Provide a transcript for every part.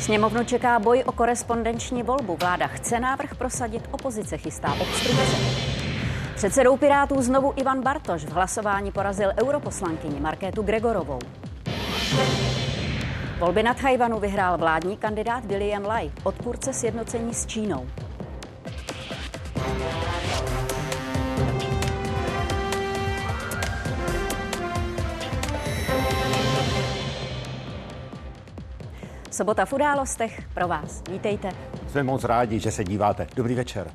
Sněmovnu čeká boj o korespondenční volbu. Vláda chce návrh prosadit, opozice chystá obstrukce. Předsedou Pirátů znovu Ivan Bartoš v hlasování porazil europoslankyni Markétu Gregorovou. Volby nad Tajvanu vyhrál vládní kandidát William Lai, odpůrce sjednocení s Čínou. Sobota v událostech pro vás. Vítejte. Jsme moc rádi, že se díváte. Dobrý večer.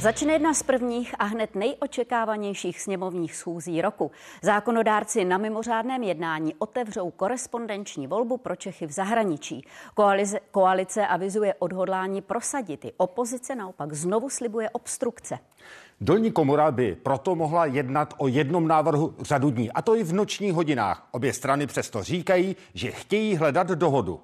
Začne jedna z prvních a hned nejočekávanějších sněmovních schůzí roku. Zákonodárci na mimořádném jednání otevřou korespondenční volbu pro Čechy v zahraničí. Koalice, koalice avizuje odhodlání prosadit. I opozice naopak znovu slibuje obstrukce. Dolní komora by proto mohla jednat o jednom návrhu řadu dní, a to i v nočních hodinách. Obě strany přesto říkají, že chtějí hledat dohodu.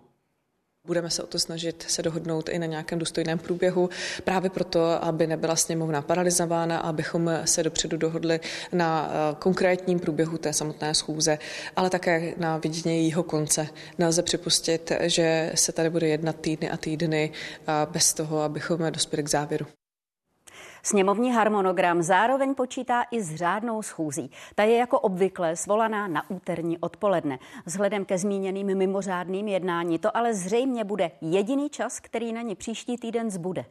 Budeme se o to snažit se dohodnout i na nějakém důstojném průběhu, právě proto, aby nebyla sněmovna paralizována, abychom se dopředu dohodli na eh, konkrétním průběhu té samotné schůze, ale také na vidění jejího konce. Nelze připustit, že se tady bude jednat týdny a týdny eh, bez toho, abychom dospěli k závěru. Sněmovní harmonogram zároveň počítá i s řádnou schůzí. Ta je jako obvykle svolaná na úterní odpoledne. Vzhledem ke zmíněným mimořádným jednání to ale zřejmě bude jediný čas, který na ní příští týden zbude.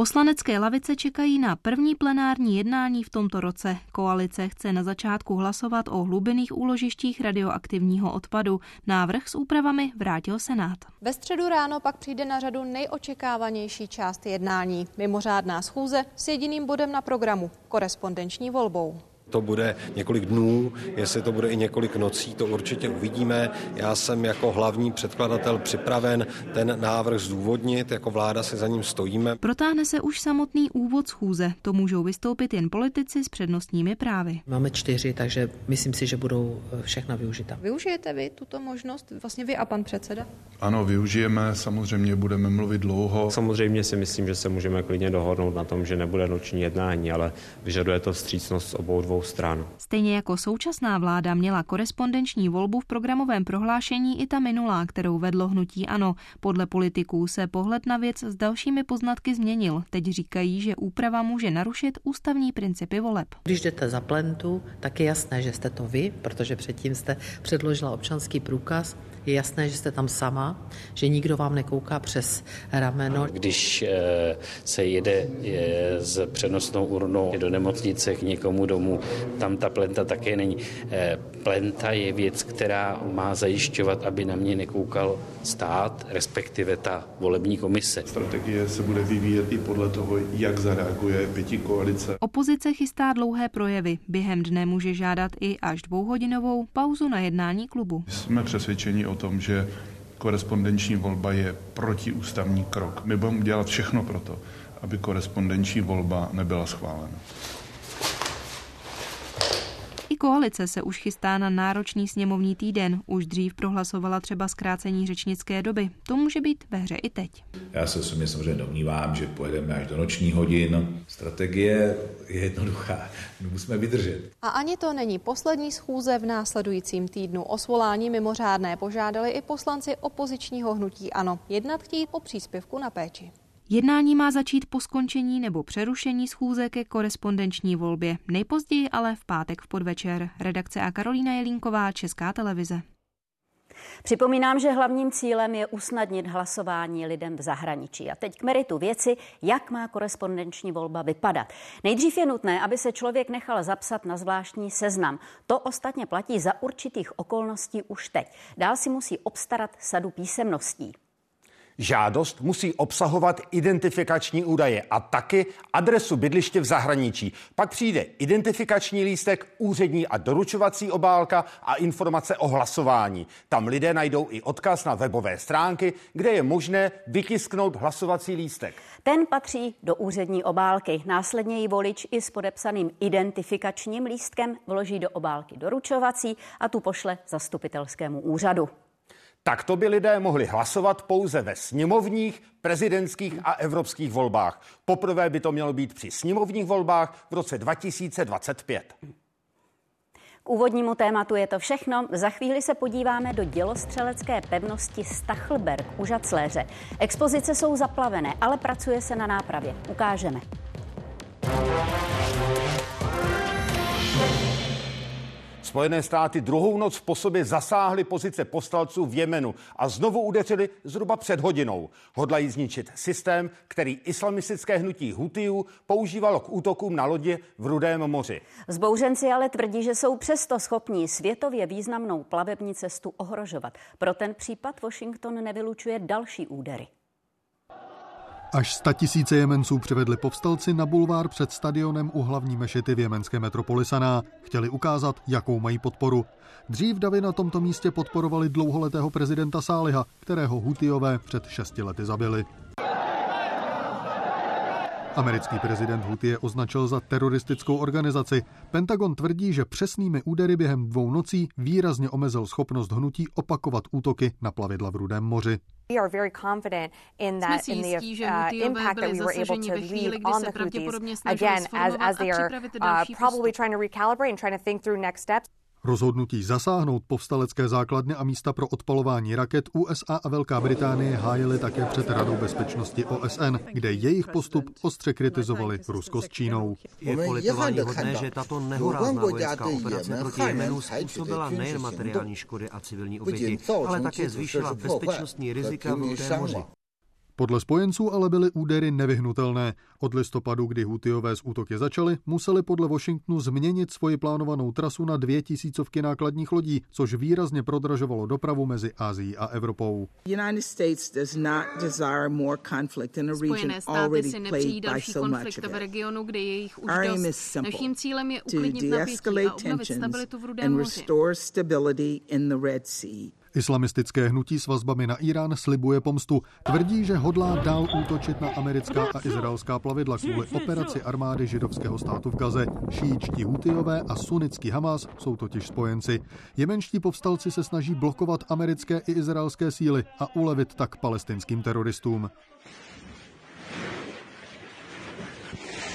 Poslanecké lavice čekají na první plenární jednání v tomto roce. Koalice chce na začátku hlasovat o hlubinných úložištích radioaktivního odpadu. Návrh s úpravami vrátil Senát. Ve středu ráno pak přijde na řadu nejočekávanější část jednání. Mimořádná schůze s jediným bodem na programu korespondenční volbou. To bude několik dnů, jestli to bude i několik nocí, to určitě uvidíme. Já jsem jako hlavní předkladatel připraven ten návrh zdůvodnit, jako vláda si za ním stojíme. Protáhne se už samotný úvod schůze. To můžou vystoupit jen politici s přednostními právy. Máme čtyři, takže myslím si, že budou eh, všechna využita. Využijete vy tuto možnost, vlastně vy a pan předseda? Ano, využijeme, samozřejmě budeme mluvit dlouho. Samozřejmě si myslím, že se můžeme klidně dohodnout na tom, že nebude noční jednání, ale vyžaduje to vstřícnost obou dvou stran. Stejně jako současná vláda měla korespondenční volbu v programovém prohlášení i ta minulá, kterou vedlo hnutí ANO. Podle politiků se pohled na věc s dalšími poznatky změnil. Teď říkají, že úprava může narušit ústavní principy voleb. Když jdete za plentu, tak je jasné, že jste to vy, protože předtím jste předložila občanský průkaz je jasné, že jste tam sama, že nikdo vám nekouká přes rameno. Když eh, se jede s přenosnou urnou do nemocnice k někomu domů, tam ta plenta také není. Eh, plenta je věc, která má zajišťovat, aby na mě nekoukal stát, respektive ta volební komise. Strategie se bude vyvíjet i podle toho, jak zareaguje pěti koalice. Opozice chystá dlouhé projevy. Během dne může žádat i až dvouhodinovou pauzu na jednání klubu. Jsme přesvědčeni o tom, že korespondenční volba je protiústavní krok. My budeme dělat všechno pro to, aby korespondenční volba nebyla schválena koalice se už chystá na náročný sněmovní týden. Už dřív prohlasovala třeba zkrácení řečnické doby. To může být ve hře i teď. Já se osobně samozřejmě domnívám, že pojedeme až do noční hodin. Strategie je jednoduchá. Musíme vydržet. A ani to není poslední schůze v následujícím týdnu. O svolání mimořádné požádali i poslanci opozičního hnutí ANO. Jednat chtít o příspěvku na péči. Jednání má začít po skončení nebo přerušení schůze ke korespondenční volbě, nejpozději ale v pátek v podvečer. Redakce a Karolína Jelínková, Česká televize. Připomínám, že hlavním cílem je usnadnit hlasování lidem v zahraničí. A teď k meritu věci, jak má korespondenční volba vypadat. Nejdřív je nutné, aby se člověk nechal zapsat na zvláštní seznam. To ostatně platí za určitých okolností už teď. Dál si musí obstarat sadu písemností. Žádost musí obsahovat identifikační údaje a taky adresu bydliště v zahraničí. Pak přijde identifikační lístek, úřední a doručovací obálka a informace o hlasování. Tam lidé najdou i odkaz na webové stránky, kde je možné vytisknout hlasovací lístek. Ten patří do úřední obálky. Následně ji volič i s podepsaným identifikačním lístkem vloží do obálky doručovací a tu pošle zastupitelskému úřadu. Takto by lidé mohli hlasovat pouze ve sněmovních, prezidentských a evropských volbách. Poprvé by to mělo být při sněmovních volbách v roce 2025. K úvodnímu tématu je to všechno. Za chvíli se podíváme do dělostřelecké pevnosti Stachelberg u Žacléře. Expozice jsou zaplavené, ale pracuje se na nápravě. Ukážeme. Spojené státy druhou noc v posobě zasáhly pozice postalců v Jemenu a znovu udeřili zhruba před hodinou. Hodlají zničit systém, který islamistické hnutí Hutijů používalo k útokům na lodě v Rudém moři. Zbouřenci ale tvrdí, že jsou přesto schopní světově významnou plavební cestu ohrožovat. Pro ten případ Washington nevylučuje další údery. Až sta tisíce Jemenců přivedli povstalci na bulvár před stadionem u hlavní mešity v jemenské metropoli Saná. Chtěli ukázat, jakou mají podporu. Dřív davy na tomto místě podporovali dlouholetého prezidenta Sáliha, kterého Hutijové před šesti lety zabili. Americký prezident Hutie označil za teroristickou organizaci. Pentagon tvrdí, že přesnými údery během dvou nocí výrazně omezil schopnost hnutí opakovat útoky na plavidla v Rudém moři. Jsme si jistí, že Hutiové byli zasaženi ve chvíli, kdy se pravděpodobně snažili sformovat a připravit další postup. Rozhodnutí zasáhnout povstalecké základny a místa pro odpalování raket USA a Velká Británie hájily také před Radou bezpečnosti OSN, kde jejich postup ostře kritizovali Rusko s Čínou. Je politování hodné, že tato nehorázná vojenská operace proti Jemenu způsobila nejen materiální škody a civilní oběti, ale také zvýšila bezpečnostní rizika v Rudém moři. Podle spojenců ale byly údery nevyhnutelné. Od listopadu, kdy Hutiové z útoky začaly, museli podle Washingtonu změnit svoji plánovanou trasu na dvě tisícovky nákladních lodí, což výrazně prodražovalo dopravu mezi Ázií a Evropou. Spojené státy si nepřijí další konflikt v regionu, kde je jich už dost. Naším cílem je uklidnit napětí a obnovit stabilitu v Rudém moři. Islamistické hnutí s vazbami na Irán slibuje pomstu. Tvrdí, že hodlá dál útočit na americká a izraelská plavidla kvůli operaci armády židovského státu v Gaze. Šíčtí Hutijové a sunnický Hamas jsou totiž spojenci. Jemenští povstalci se snaží blokovat americké i izraelské síly a ulevit tak palestinským teroristům.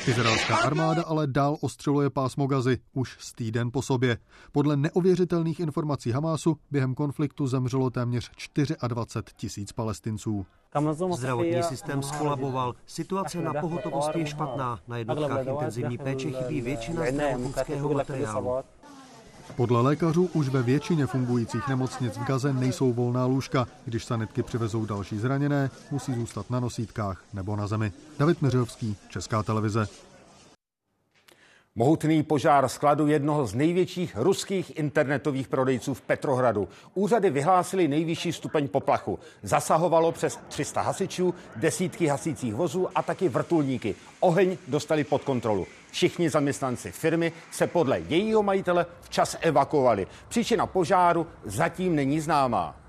Izraelská armáda ale dál ostřeluje pásmo Gazy už z týden po sobě. Podle neověřitelných informací Hamásu během konfliktu zemřelo téměř 24 tisíc palestinců. Zdravotní systém skolaboval, situace na pohotovosti je špatná, na jednotkách intenzivní péče chybí většina zdravotnického materiálu. Podle lékařů už ve většině fungujících nemocnic v Gaze nejsou volná lůžka. Když sanitky přivezou další zraněné, musí zůstat na nosítkách nebo na zemi. David Miřovský, Česká televize. Mohutný požár skladu jednoho z největších ruských internetových prodejců v Petrohradu. Úřady vyhlásily nejvyšší stupeň poplachu. Zasahovalo přes 300 hasičů, desítky hasících vozů a taky vrtulníky. Oheň dostali pod kontrolu. Všichni zaměstnanci firmy se podle jejího majitele včas evakuovali. Příčina požáru zatím není známá.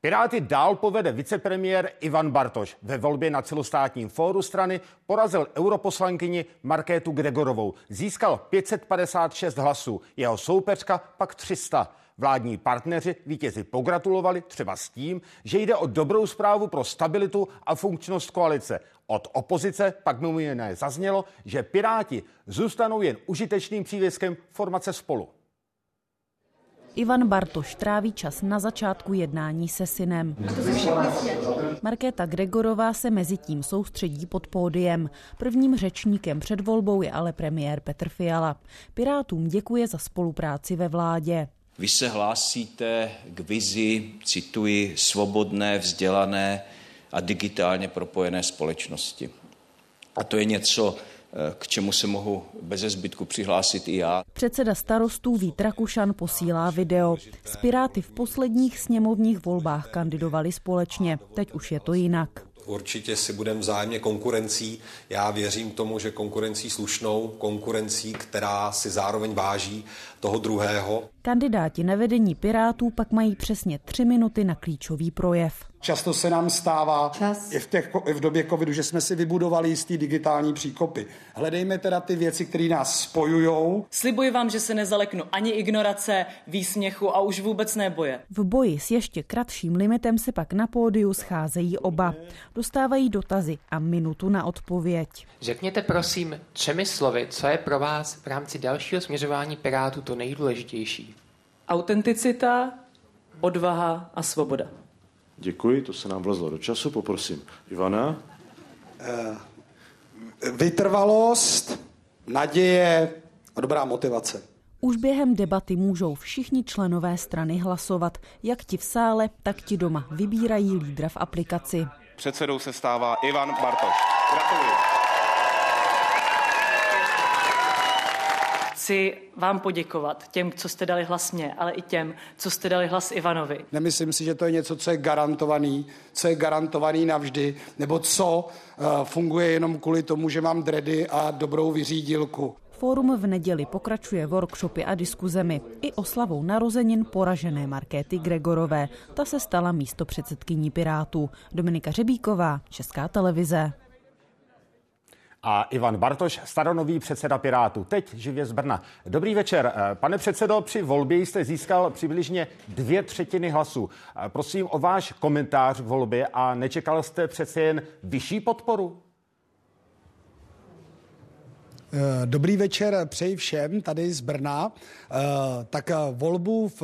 Piráty dál povede vicepremiér Ivan Bartoš. Ve volbě na celostátním fóru strany porazil europoslankyni Markétu Gregorovou. Získal 556 hlasů, jeho soupeřka pak 300. Vládní partneři vítězi pogratulovali třeba s tím, že jde o dobrou zprávu pro stabilitu a funkčnost koalice. Od opozice pak mimo jiné zaznělo, že Piráti zůstanou jen užitečným přívěskem formace spolu. Ivan Bartoš tráví čas na začátku jednání se synem. Markéta Gregorová se mezi tím soustředí pod pódiem. Prvním řečníkem před volbou je ale premiér Petr Fiala. Pirátům děkuje za spolupráci ve vládě. Vy se hlásíte k vizi, cituji, svobodné, vzdělané a digitálně propojené společnosti. A to je něco, k čemu se mohu bez zbytku přihlásit i já. Předseda starostů Vít Rakušan posílá video. S Piráty v posledních sněmovních volbách kandidovali společně. Teď už je to jinak. Určitě si budeme vzájemně konkurencí. Já věřím tomu, že konkurencí slušnou, konkurencí, která si zároveň váží toho druhého. Kandidáti na vedení Pirátů pak mají přesně tři minuty na klíčový projev. Často se nám stává Čas. I, v těch, i v době covidu, že jsme si vybudovali jistý digitální příkopy. Hledejme teda ty věci, které nás spojují. Slibuji vám, že se nezaleknu ani ignorace, výsměchu a už vůbec neboje. V boji s ještě kratším limitem se pak na pódiu scházejí oba. Dostávají dotazy a minutu na odpověď. Řekněte prosím třemi slovy, co je pro vás v rámci dalšího směřování Pirátů to nejdůležitější. Autenticita, odvaha a svoboda. Děkuji, to se nám vlezlo do času. Poprosím Ivana. Eh, vytrvalost, naděje a dobrá motivace. Už během debaty můžou všichni členové strany hlasovat, jak ti v sále, tak ti doma vybírají lídra v aplikaci. Předsedou se stává Ivan Bartoš. Gratuluji. Chci vám poděkovat, těm, co jste dali hlas mě, ale i těm, co jste dali hlas Ivanovi. Nemyslím si, že to je něco, co je garantovaný, co je garantovaný navždy, nebo co uh, funguje jenom kvůli tomu, že mám dredy a dobrou vyřídilku. Fórum v neděli pokračuje workshopy a diskuzemi i oslavou narozenin poražené Markéty Gregorové. Ta se stala místo předsedkyní Pirátů. Dominika Řebíková, Česká televize a Ivan Bartoš, staronový předseda Pirátů. Teď živě z Brna. Dobrý večer. Eh, pane předsedo, při volbě jste získal přibližně dvě třetiny hlasů. Eh, prosím o váš komentář k volbě a nečekal jste přece jen vyšší podporu? Eh, dobrý večer přeji všem tady z Brna. Tak volbu v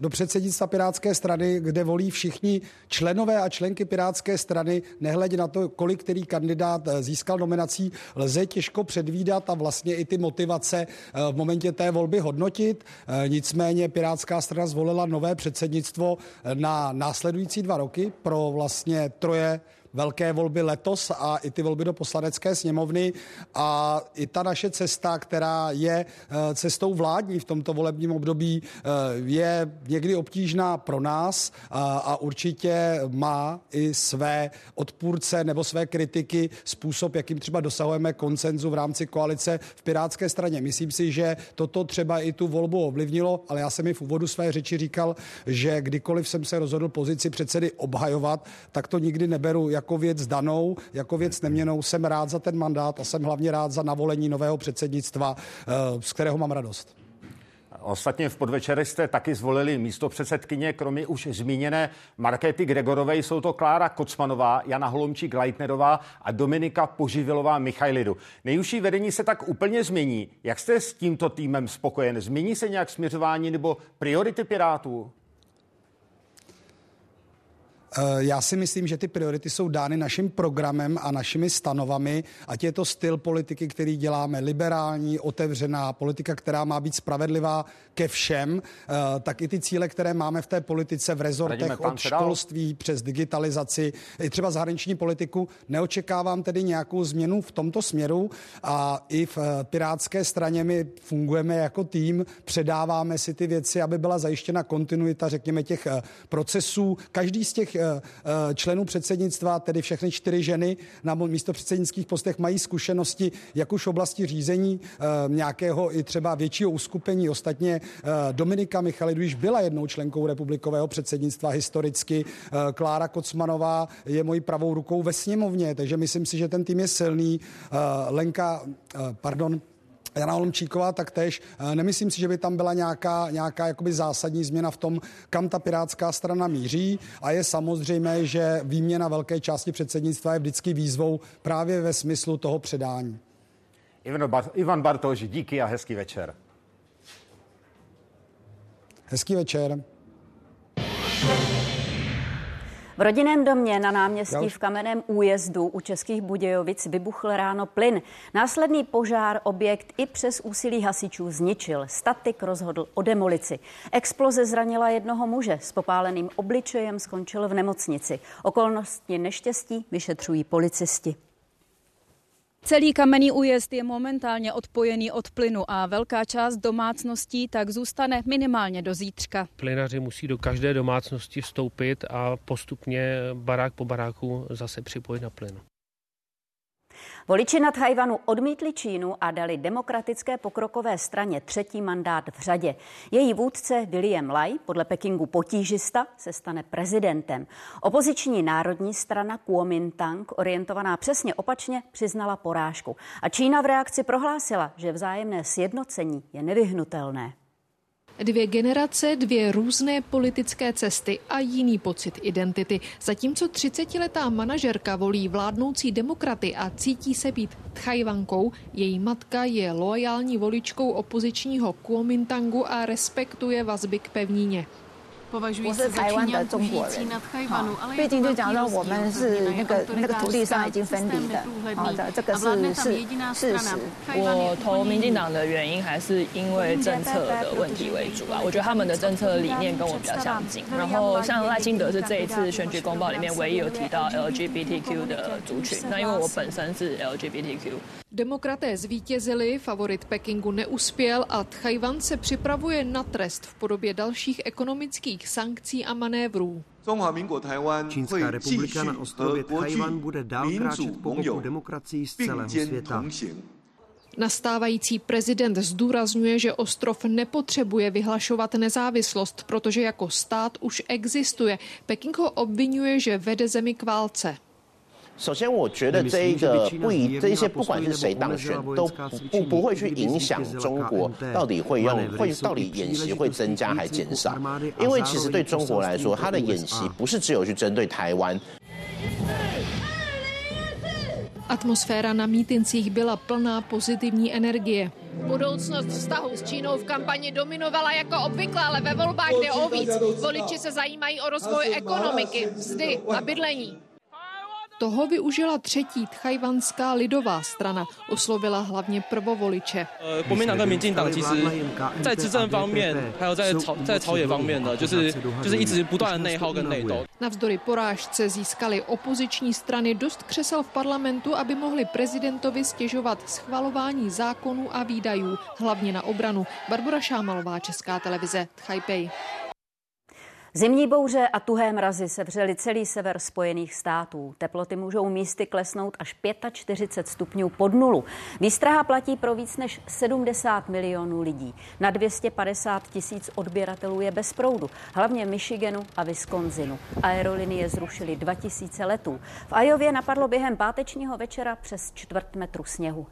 do předsednictva Pirátské strany, kde volí všichni členové a členky Pirátské strany, nehledě na to, kolik který kandidát eh, získal nominací, lze těžko předvídat a vlastně i ty motivace eh, v momentě té volby hodnotit. Eh, nicméně Pirátská strana zvolila nové předsednictvo na následující dva roky pro vlastně troje velké volby letos a i ty volby do poslanecké sněmovny a i ta naše cesta, která je eh, cestou vládní v tomto volebním období, eh, je někdy obtížná pro nás a, a určitě má i své odpůrce nebo své kritiky způsob, jakým třeba dosahujeme koncenzu v rámci koalice v Pirátské straně. Myslím si, že toto třeba i tu volbu ovlivnilo, ale já jsem i v úvodu své řeči říkal, že kdykoliv jsem se rozhodl pozici předsedy obhajovat, tak to nikdy neberu jako jako věc danou, jako věc neměnou. Jsem rád za ten mandát a jsem hlavně rád za navolení nového předsednictva, eh, z kterého mám radost. Ostatně v podvečeri jste taky zvolili místo předsedkyně, kromě už zmíněné Markéty Gregorové, jsou to Klára Kocmanová, Jana Holomčík Leitnerová a Dominika Poživilová Michajlidu. Nejužší vedení se tak úplně změní. Jak jste s tímto týmem spokojen? Změní se nějak směřování nebo priority Pirátů? Eh, já si myslím, že ty priority jsou dány naším programem a našimi stanovami, ať je to styl politiky, který děláme, liberální, otevřená, politika, která má být spravedlivá ke všem, eh, tak i ty cíle, které máme v té politice v rezortech od školství přes digitalizaci, i třeba zahraniční politiku, neočekávám tedy nějakou změnu v tomto směru a i v eh, Pirátské straně my fungujeme jako tým, předáváme si ty věci, aby byla zajištěna kontinuita, řekněme, těch procesů. Každý z těch členů předsednictva, tedy všechny čtyři ženy na místo předsednických postech mají zkušenosti jak už v oblasti řízení eh, nějakého i třeba většího uskupení. Ostatně Dominika Michalidu již byla jednou členkou republikového předsednictva historicky. Klára Kocmanová je mojí pravou rukou ve sněmovně, takže myslím si, že ten tým je silný. Lenka, pardon, Jana Holmčíková taktéž. Eh, nemyslím si, že by tam byla nějaká, nějaká jakoby zásadní změna v tom, kam ta pirátská strana míří a je samozřejmé, že výměna velké části předsednictva je vždycky výzvou právě ve smyslu toho předání. Ivan Bartoš, díky a hezký večer. Hezký večer. V rodinném domě na náměstí v Kamenném újezdu u Českých Budějovic vybuchl ráno plyn. Následný požár objekt i přes úsilí hasičů zničil. Statik rozhodl o demolici. Exploze zranila jednoho muže. S popáleným obličejem skončil v nemocnici. Okolnosti neštěstí vyšetřují policisti. Celý kamenný újezd je momentálně odpojený od plynu a velká část domácností tak zůstane minimálně do zítřka. Plynaři musí do každé domácnosti vstoupit a postupně barák po baráku zase připojit na plyn. Voliči na Tajvanu odmítli Čínu a dali demokratické pokrokové straně třetí mandát v řadě. Její vůdce William Lai, podle Pekingu potížista, se stane prezidentem. Opoziční národní strana Kuomintang, orientovaná přesně opačně, přiznala porážku. A Čína v reakci prohlásila, že vzájemné sjednocení je nevyhnutelné. Dvě generace, dvě různé politické cesty a jiný pocit identity. Zatímco 30-letá manažerka volí vládnoucí demokraty a cítí se být Tchajvankou, její matka je loajální voličkou opozičního Kuomintangu a respektuje vazby k pevnině. 我是台湾的中国人，好，毕竟就讲到我们是那个那个土地上已经分离的，好的，这个是是事实。我投民进党的原因还是因为政策的问题为主啊，我觉得他们的政策理念跟我比较相近。然后像赖清德是这一次选举公报里面唯一有提到 LGBTQ 的族群，那因为我本身是 LGBTQ。Demokraté zvítězili, favorit Pekingu neuspěl a Tchajvan se připravuje na trest v podobě dalších ekonomických sankcí a manévrů. Čínská republika na ostrově Tchajvan bude dál kráčet po boku demokracií z celého světa. Nastávající prezident zdůrazňuje, že ostrov nepotřebuje vyhlašovat nezávislost, protože jako stát už existuje. Peking ho obvinuje, že vede zemi k válce. 首先，我觉得这一个不一这一些不管是谁当选，都不不不会去影响中国到底会用会到底演习会增加还减少，因为其实对中国来说，它的演习不是只有去针对台湾。Atmosféra na mítincích byla plná pozitivní energie. Budoucnost vztahu s Čínou v kampani dominovala jako obvykle, ale ve volbách jde o víc. Voliči se zajímají o rozvoj ekonomiky, mzdy a bydlení. Toho využila třetí tchajvanská lidová strana, oslovila hlavně prvovoliče. Navzdory porážce získali opoziční strany dost křesel v parlamentu, aby mohli prezidentovi stěžovat schvalování zákonů a výdajů, hlavně na obranu. Barbara Šámalová, Česká televize, Tchajpej. Zimní bouře a tuhé mrazy sevřely celý sever Spojených států. Teploty můžou místy klesnout až 45 stupňů pod nulu. Výstraha platí pro víc než 70 milionů lidí. Na 250 tisíc odběratelů je bez proudu, hlavně Michiganu a Wisconsinu. Aerolinie zrušily 2000 letů. V Ajově napadlo během pátečního večera přes čtvrt metru sněhu.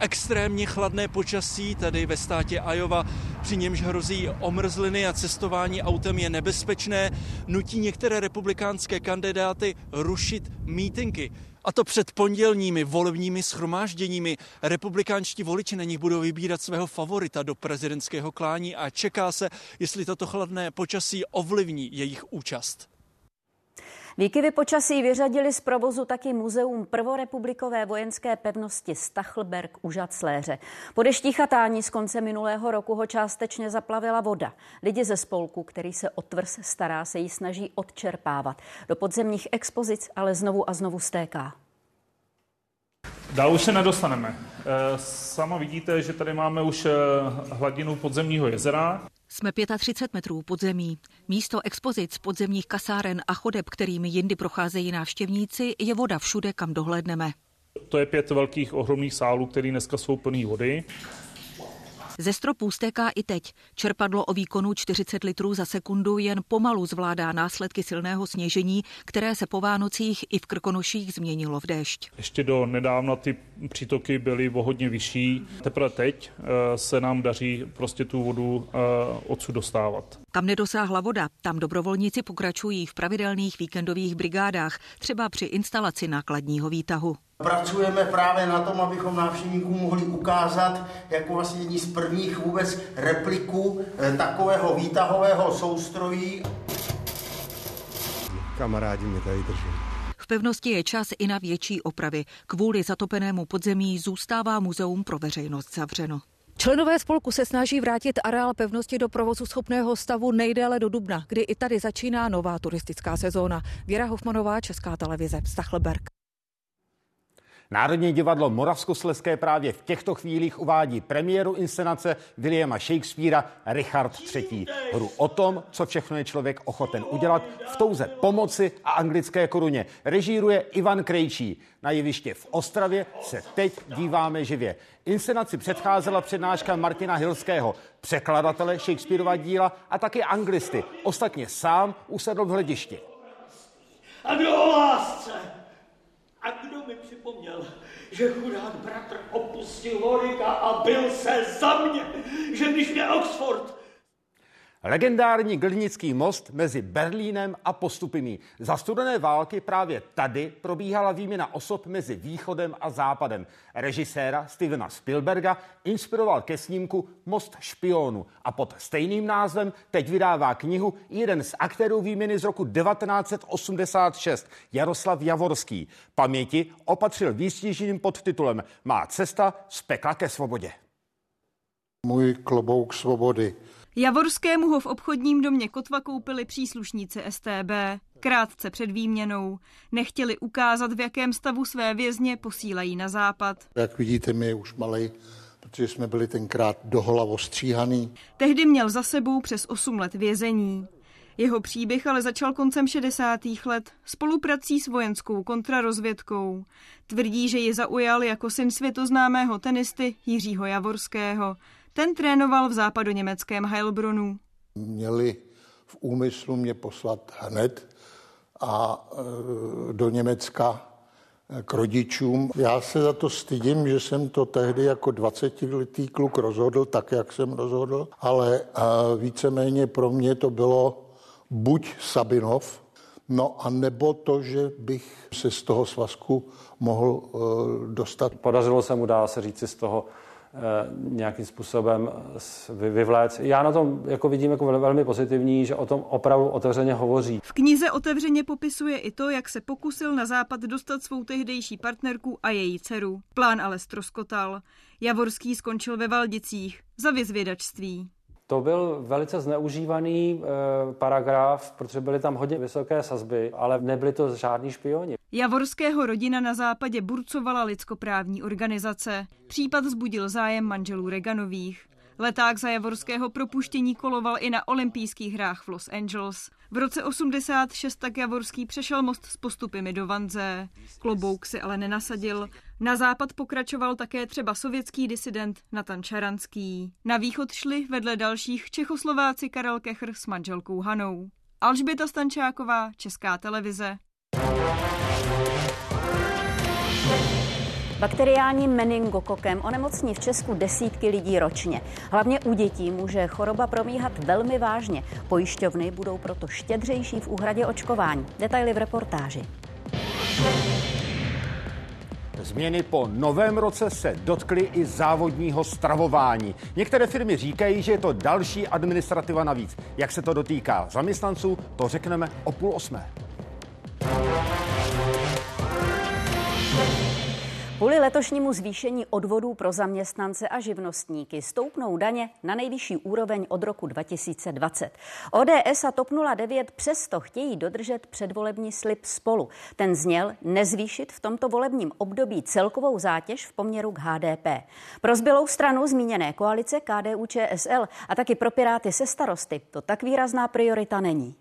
Extrémně chladné počasí tady ve státě Iowa, při němž hrozí omrzliny a cestování autem je nebezpečné, nutí některé republikánské kandidáty rušit mítinky. A to před pondělními volebními schromážděními. Republikánští voliči na nich budou vybírat svého favorita do prezidentského klání a čeká se, jestli toto chladné počasí ovlivní jejich účast. Výkyvy počasí vyřadili z provozu taky muzeum prvorepublikové vojenské pevnosti Stachelberg u Žacléře. Po deští chatání z konce minulého roku ho částečně zaplavila voda. Lidi ze spolku, který se o tvrz stará, se jí snaží odčerpávat. Do podzemních expozic ale znovu a znovu stéká. Dál už se nedostaneme. Eh, sama vidíte, že tady máme už eh, hladinu podzemního jezera. Jsme 35 metrů pod zemí. Místo expozic podzemních kasáren a chodeb, kterými jindy procházejí návštěvníci, je voda všude, kam dohlédneme. To je pět velkých ohromných sálů, které dneska jsou plný vody. Ze stropů stéká i teď. Čerpadlo o výkonu 40 litrů za sekundu jen pomalu zvládá následky silného sněžení, které se po Vánocích i v Krkonoších změnilo v déšť. Ještě do nedávna ty přítoky byly o hodně vyšší. Teprve teď eh, se nám daří prostě tu vodu eh, odsud dostávat. Kam nedosáhla voda, tam dobrovolníci pokračují v pravidelných víkendových brigádách, třeba při instalaci nákladního výtahu. Pracujeme právě na tom, abychom návštěvníkům mohli ukázat jako vlastně jední z prvních vůbec repliků eh, takového výtahového soustrojí. Kamarádi mě tady drží. V pevnosti je čas i na větší opravy. Kvůli zatopenému podzemí zůstává muzeum pro veřejnost zavřeno. Členové spolku se snaží vrátit areál pevnosti do provozu schopného stavu nejdéle do dubna, kdy i tady začíná nová turistická sezóna. Věra Hofmanová, Česká televize, Stachelberg. Národní divadlo Moravskoslezské právě v těchto chvílích uvádí premiéru inscenace Williama Shakespearea Richard III. Hru o tom, co všechno je člověk ochoten udělat v touze pomoci a anglické koruně. Režíruje Ivan Krejčí. Na jeviště v Ostravě se teď díváme živě. Inscenaci předcházela přednáška Martina Hilského, překladatele Shakespeareova díla a také anglisty. Ostatně sám usedl v hledišti. A kdo o lásce? A kdo mi připomněl, že chudák bratr opustil Warwicka a byl se za mě, že když mě Oxford Legendární Glinický most mezi Berlínem a Postupimí. Za studené války právě tady probíhala výměna osob mezi východem a západem. Režiséra Stevena Spielberga inspiroval ke snímku Most špionu a pod stejným názvem teď vydává knihu jeden z aktérů výměny z roku 1986, Jaroslav Javorský. Paměti opatřil výstižným podtitulem Má cesta z pekla ke svobodě. Můj klobouk svobody Javorskému ho v obchodním domě Kotva koupili příslušníci STB. Krátce před výměnou. Nechtěli ukázat, v jakém stavu své vězně posílají na západ. Jak vidíte, my je už malej, protože jsme byli tenkrát dohola ostříhaný. Tehdy měl za sebou přes 8 let vězení. Jeho příběh ale začal koncem 60. let spoluprací s vojenskou kontrarozvědkou. Tvrdí, že ji zaujal jako syn světoznámého tenisty Jiřího Javorského. Ten trénoval v západoněmeckém Heilbronu. Měli v úmyslu mě poslat hned a e, do Německa e, k rodičům. Já se za to stydím, že jsem to tehdy jako 20-letý kluk rozhodl tak, jak jsem rozhodl, ale e, víceméně pro mě to bylo buď Sabinov, no a nebo to, že bych se z toho svazku mohl dostat. Podařilo se mu, dá se říci, z toho nějakým způsobem vyvléct. Já na tom jako vidím jako velmi pozitivní, že o tom opravdu otevřeně hovoří. V knize otevřeně popisuje i to, jak se pokusil na západ dostat svou tehdejší partnerku a její dceru. Plán ale stroskotal. Javorský skončil ve Valdicích za vyzvědačství. To byl velice zneužívaný e, paragraf, protože byly tam hodně vysoké sazby, ale nebyly to žádní špioni. Javorského rodina na západě burcovala lidskoprávní organizace. Případ vzbudil zájem manželů Reganových. Leták za Javorského propuštění koloval i na olympijských hrách v Los Angeles. V roce 86 tak Javorský přešel most s postupy do Vanze. Klobouk si ale nenasadil. Na západ pokračoval také třeba sovětský disident Natan Čaranský. Na východ šli vedle dalších Čechoslováci Karel Kechr s manželkou Hanou. Alžběta Stančáková, Česká televize. Bakteriálním meningokokem onemocní v Česku desítky lidí ročně. Hlavně u dětí může choroba promíhat velmi vážně. Pojišťovny budou proto štědřejší v úhradě očkování. Detaily v reportáži. Změny po novém roce se dotkly i závodního stravování. Některé firmy říkají, že je to další administrativa navíc. Jak se to dotýká zaměstnanců, to řekneme o půl osmé. Kvůli letošnímu zvýšení odvodů pro zaměstnance a živnostníky stoupnou daně na nejvyšší úroveň od roku 2020. ODS a TOP 09 přesto chtějí dodržet předvolební slib spolu. Ten zněl nezvýšit v tomto volebním období celkovou zátěž v poměru k HDP. Pro zbylou stranu zmíněné koalice KDU ČSL a taky pro Piráty se starosty to tak výrazná priorita není.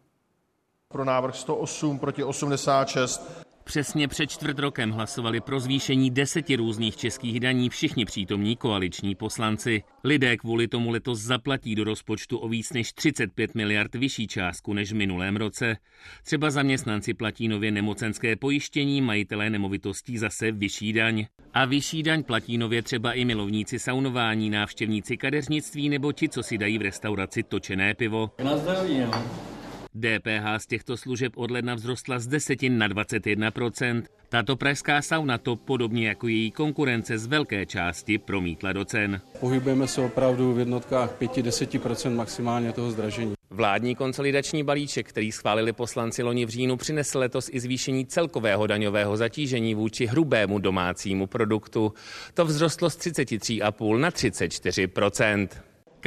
Pro návrh 108 proti 86 Přesně před čtvrt rokem hlasovali pro zvýšení deseti různých českých daní všichni přítomní koaliční poslanci. Lidé kvůli tomu letos zaplatí do rozpočtu o víc než 35 miliard vyšší částku než v minulém roce. Třeba zaměstnanci platí nově nemocenské pojištění, majitelé nemovitostí zase vyšší daň. A vyšší daň platí nově třeba i milovníci saunování, návštěvníci kadeřnictví nebo ti, co si dají v restauraci točené pivo. Na zdraví, no. DPH z těchto služeb od ledna vzrostla z 10 na 21% Tato pražská sauna to, podobně jako její konkurence, z velké části promítla do cen. Pohybujeme se opravdu v jednotkách 5-10% maximálně toho zdražení. Vládní konsolidační balíček, který schválili poslanci loni v říjnu, přinesl letos i zvýšení celkového daňového zatížení vůči hrubému domácímu produktu. To vzrostlo z 33,5 na 34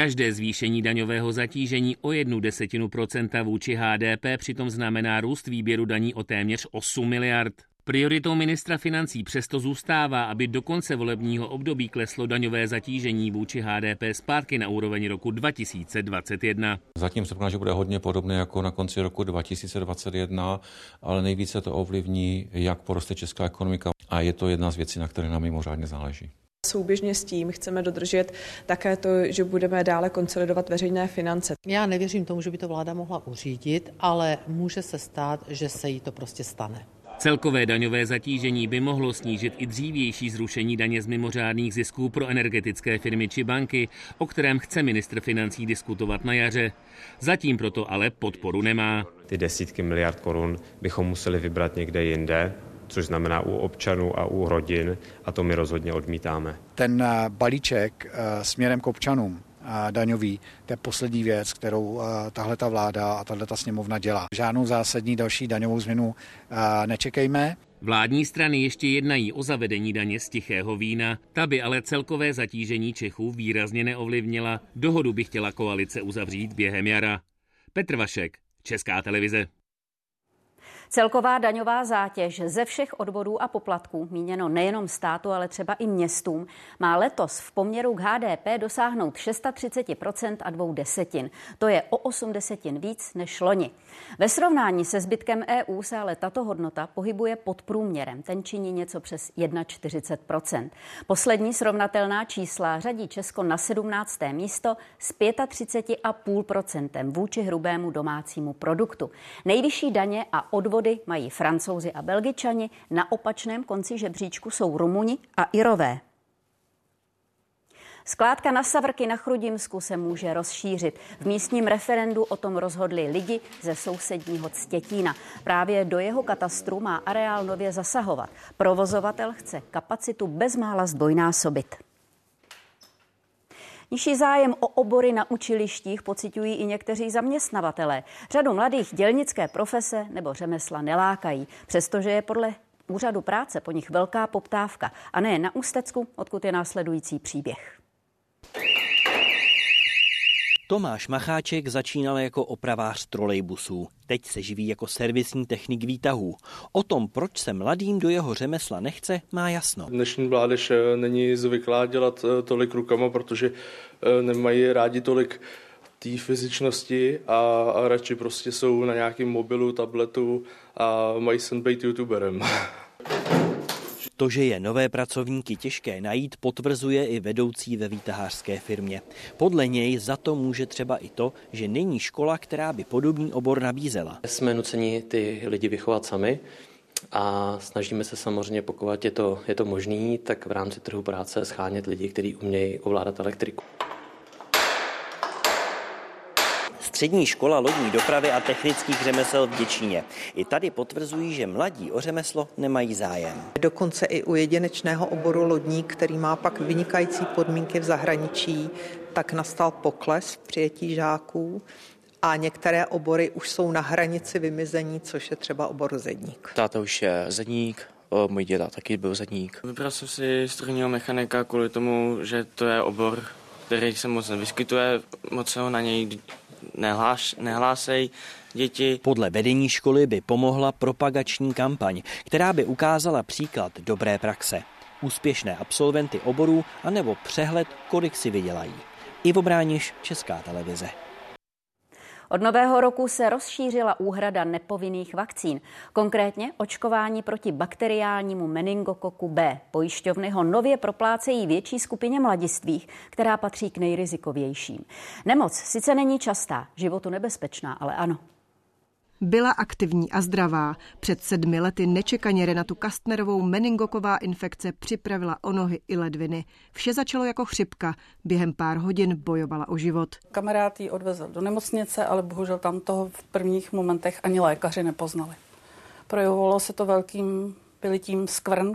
Každé zvýšení daňového zatížení o jednu desetinu procenta vůči HDP přitom znamená růst výběru daní o téměř 8 miliard. Prioritou ministra financí přesto zůstává, aby do konce volebního období kleslo daňové zatížení vůči HDP zpátky na úroveň roku 2021. Zatím se že bude hodně podobné jako na konci roku 2021, ale nejvíce to ovlivní, jak poroste česká ekonomika a je to jedna z věcí, na které nám mimořádně záleží. Souběžně s tím chceme dodržet také to, že budeme dále konsolidovat veřejné finance. Já nevěřím tomu, že by to vláda mohla uřídit, ale může se stát, že se jí to prostě stane. Celkové daňové zatížení by mohlo snížit i dřívější zrušení daně z mimořádných zisků pro energetické firmy či banky, o kterém chce ministr financí diskutovat na jaře. Zatím proto ale podporu nemá. Ty desítky miliard korun bychom museli vybrat někde jinde, což znamená u občanů a u rodin a to my rozhodně odmítáme. Ten eh, balíček eh, směrem k občanům eh, daňový, to je poslední věc, kterou tahle ta vláda a tahle ta sněmovna dělá. Žádnou zásadní další daňovou změnu nečekejme. Vládní strany ještě jednají o zavedení daně z tichého vína, ta by ale celkové zatížení Čechů výrazně neovlivnila. Dohodu by chtěla koalice uzavřít během jara. Petr Vašek, Česká televize. Celková daňová zátěž ze všech odvodů a poplatků, míněno nejenom státu, ale třeba i městům, má letos v poměru k HDP dosáhnout 630% a dvou desetin. To je o 8 desetin víc než loni. Ve srovnání se zbytkem EU se ale tato hodnota pohybuje pod průměrem. Ten činí něco přes 41%. Poslední srovnatelná čísla řadí Česko na 17. místo s 35,5% vůči hrubému domácímu produktu. Nejvyšší daně a odvody mají francouzi a belgičani, na opačném konci žebříčku jsou Rumuni a Irové. Skládka na Savrky na Chrudimsku se může rozšířit. V místním referendu o tom rozhodli lidi ze sousedního Ctětína. Právě do jeho katastru má areál nově zasahovat. Provozovatel chce kapacitu bezmála zdvojnásobit. Nižší zájem o obory na učilištích pocitují i někteří zaměstnavatelé. Řadu mladých dělnické profese nebo řemesla nelákají, přestože je podle úřadu práce po nich velká poptávka. A ne na Ústecku, odkud je následující příběh. Tomáš Macháček začínal jako opravář trolejbusů. Teď se živí jako servisní technik výtahů. O tom, proč se mladým do jeho řemesla nechce, má jasno. Dnešní mládež eh, není zvyklá dělat eh, tolik rukama, protože eh, nemají rádi tolik té fyzičnosti a, a radši prostě jsou na nějakém mobilu, tabletu a mají sen být youtuberem. To, že je nové pracovníky těžké najít, potvrzuje i vedoucí ve výtahářské firmě. Podle něj za to může třeba i to, že není škola, která by podobný obor nabízela. Jsme nuceni ty lidi vychovat sami a snažíme se samozřejmě, pokud je to, je to možný, tak v rámci trhu práce schánět lidi, kteří umějí ovládat elektriku. Střední škola lodní dopravy a technických řemesel v Děčíně. I tady potvrzují, že mladí o řemeslo nemají zájem. Dokonce i u jedinečného oboru lodní, který má pak vynikající podmínky v zahraničí, tak nastal pokles v přijetí žáků a některé obory už jsou na hranici vymizení, což je třeba obor zedník. Táta už je zedník, můj děda taky byl zedník. Vybral jsem si strojního mechanika kvůli tomu, že to je obor, který se moc nevyskytuje, moc se ho na něj nehlás, nehlásej děti. Podle vedení školy by pomohla propagační kampaň, která by ukázala příklad dobré praxe. Úspěšné absolventy oborů anebo přehled, kolik si vydělají. Ivo Brániš, Česká televize. Od nového roku se rozšířila úhrada nepovinných vakcín, konkrétně očkování proti bakteriálnímu meningokoku B. Pojišťovny ho nově proplácejí větší skupině mladistvých, která patří k nejrizikovějším. Nemoc sice není častá, životu nebezpečná, ale ano. Byla aktivní a zdravá. Před sedmi lety nečekaně Renatu Kastnerovou meningoková infekce připravila o nohy i ledviny. Vše začalo jako chřipka. Během pár hodin bojovala o život. Kamarád ji odvezl do nemocnice, ale bohužel tam toho v prvních momentech ani lékaři nepoznali. Projevovalo se to velkým pylitím skvrn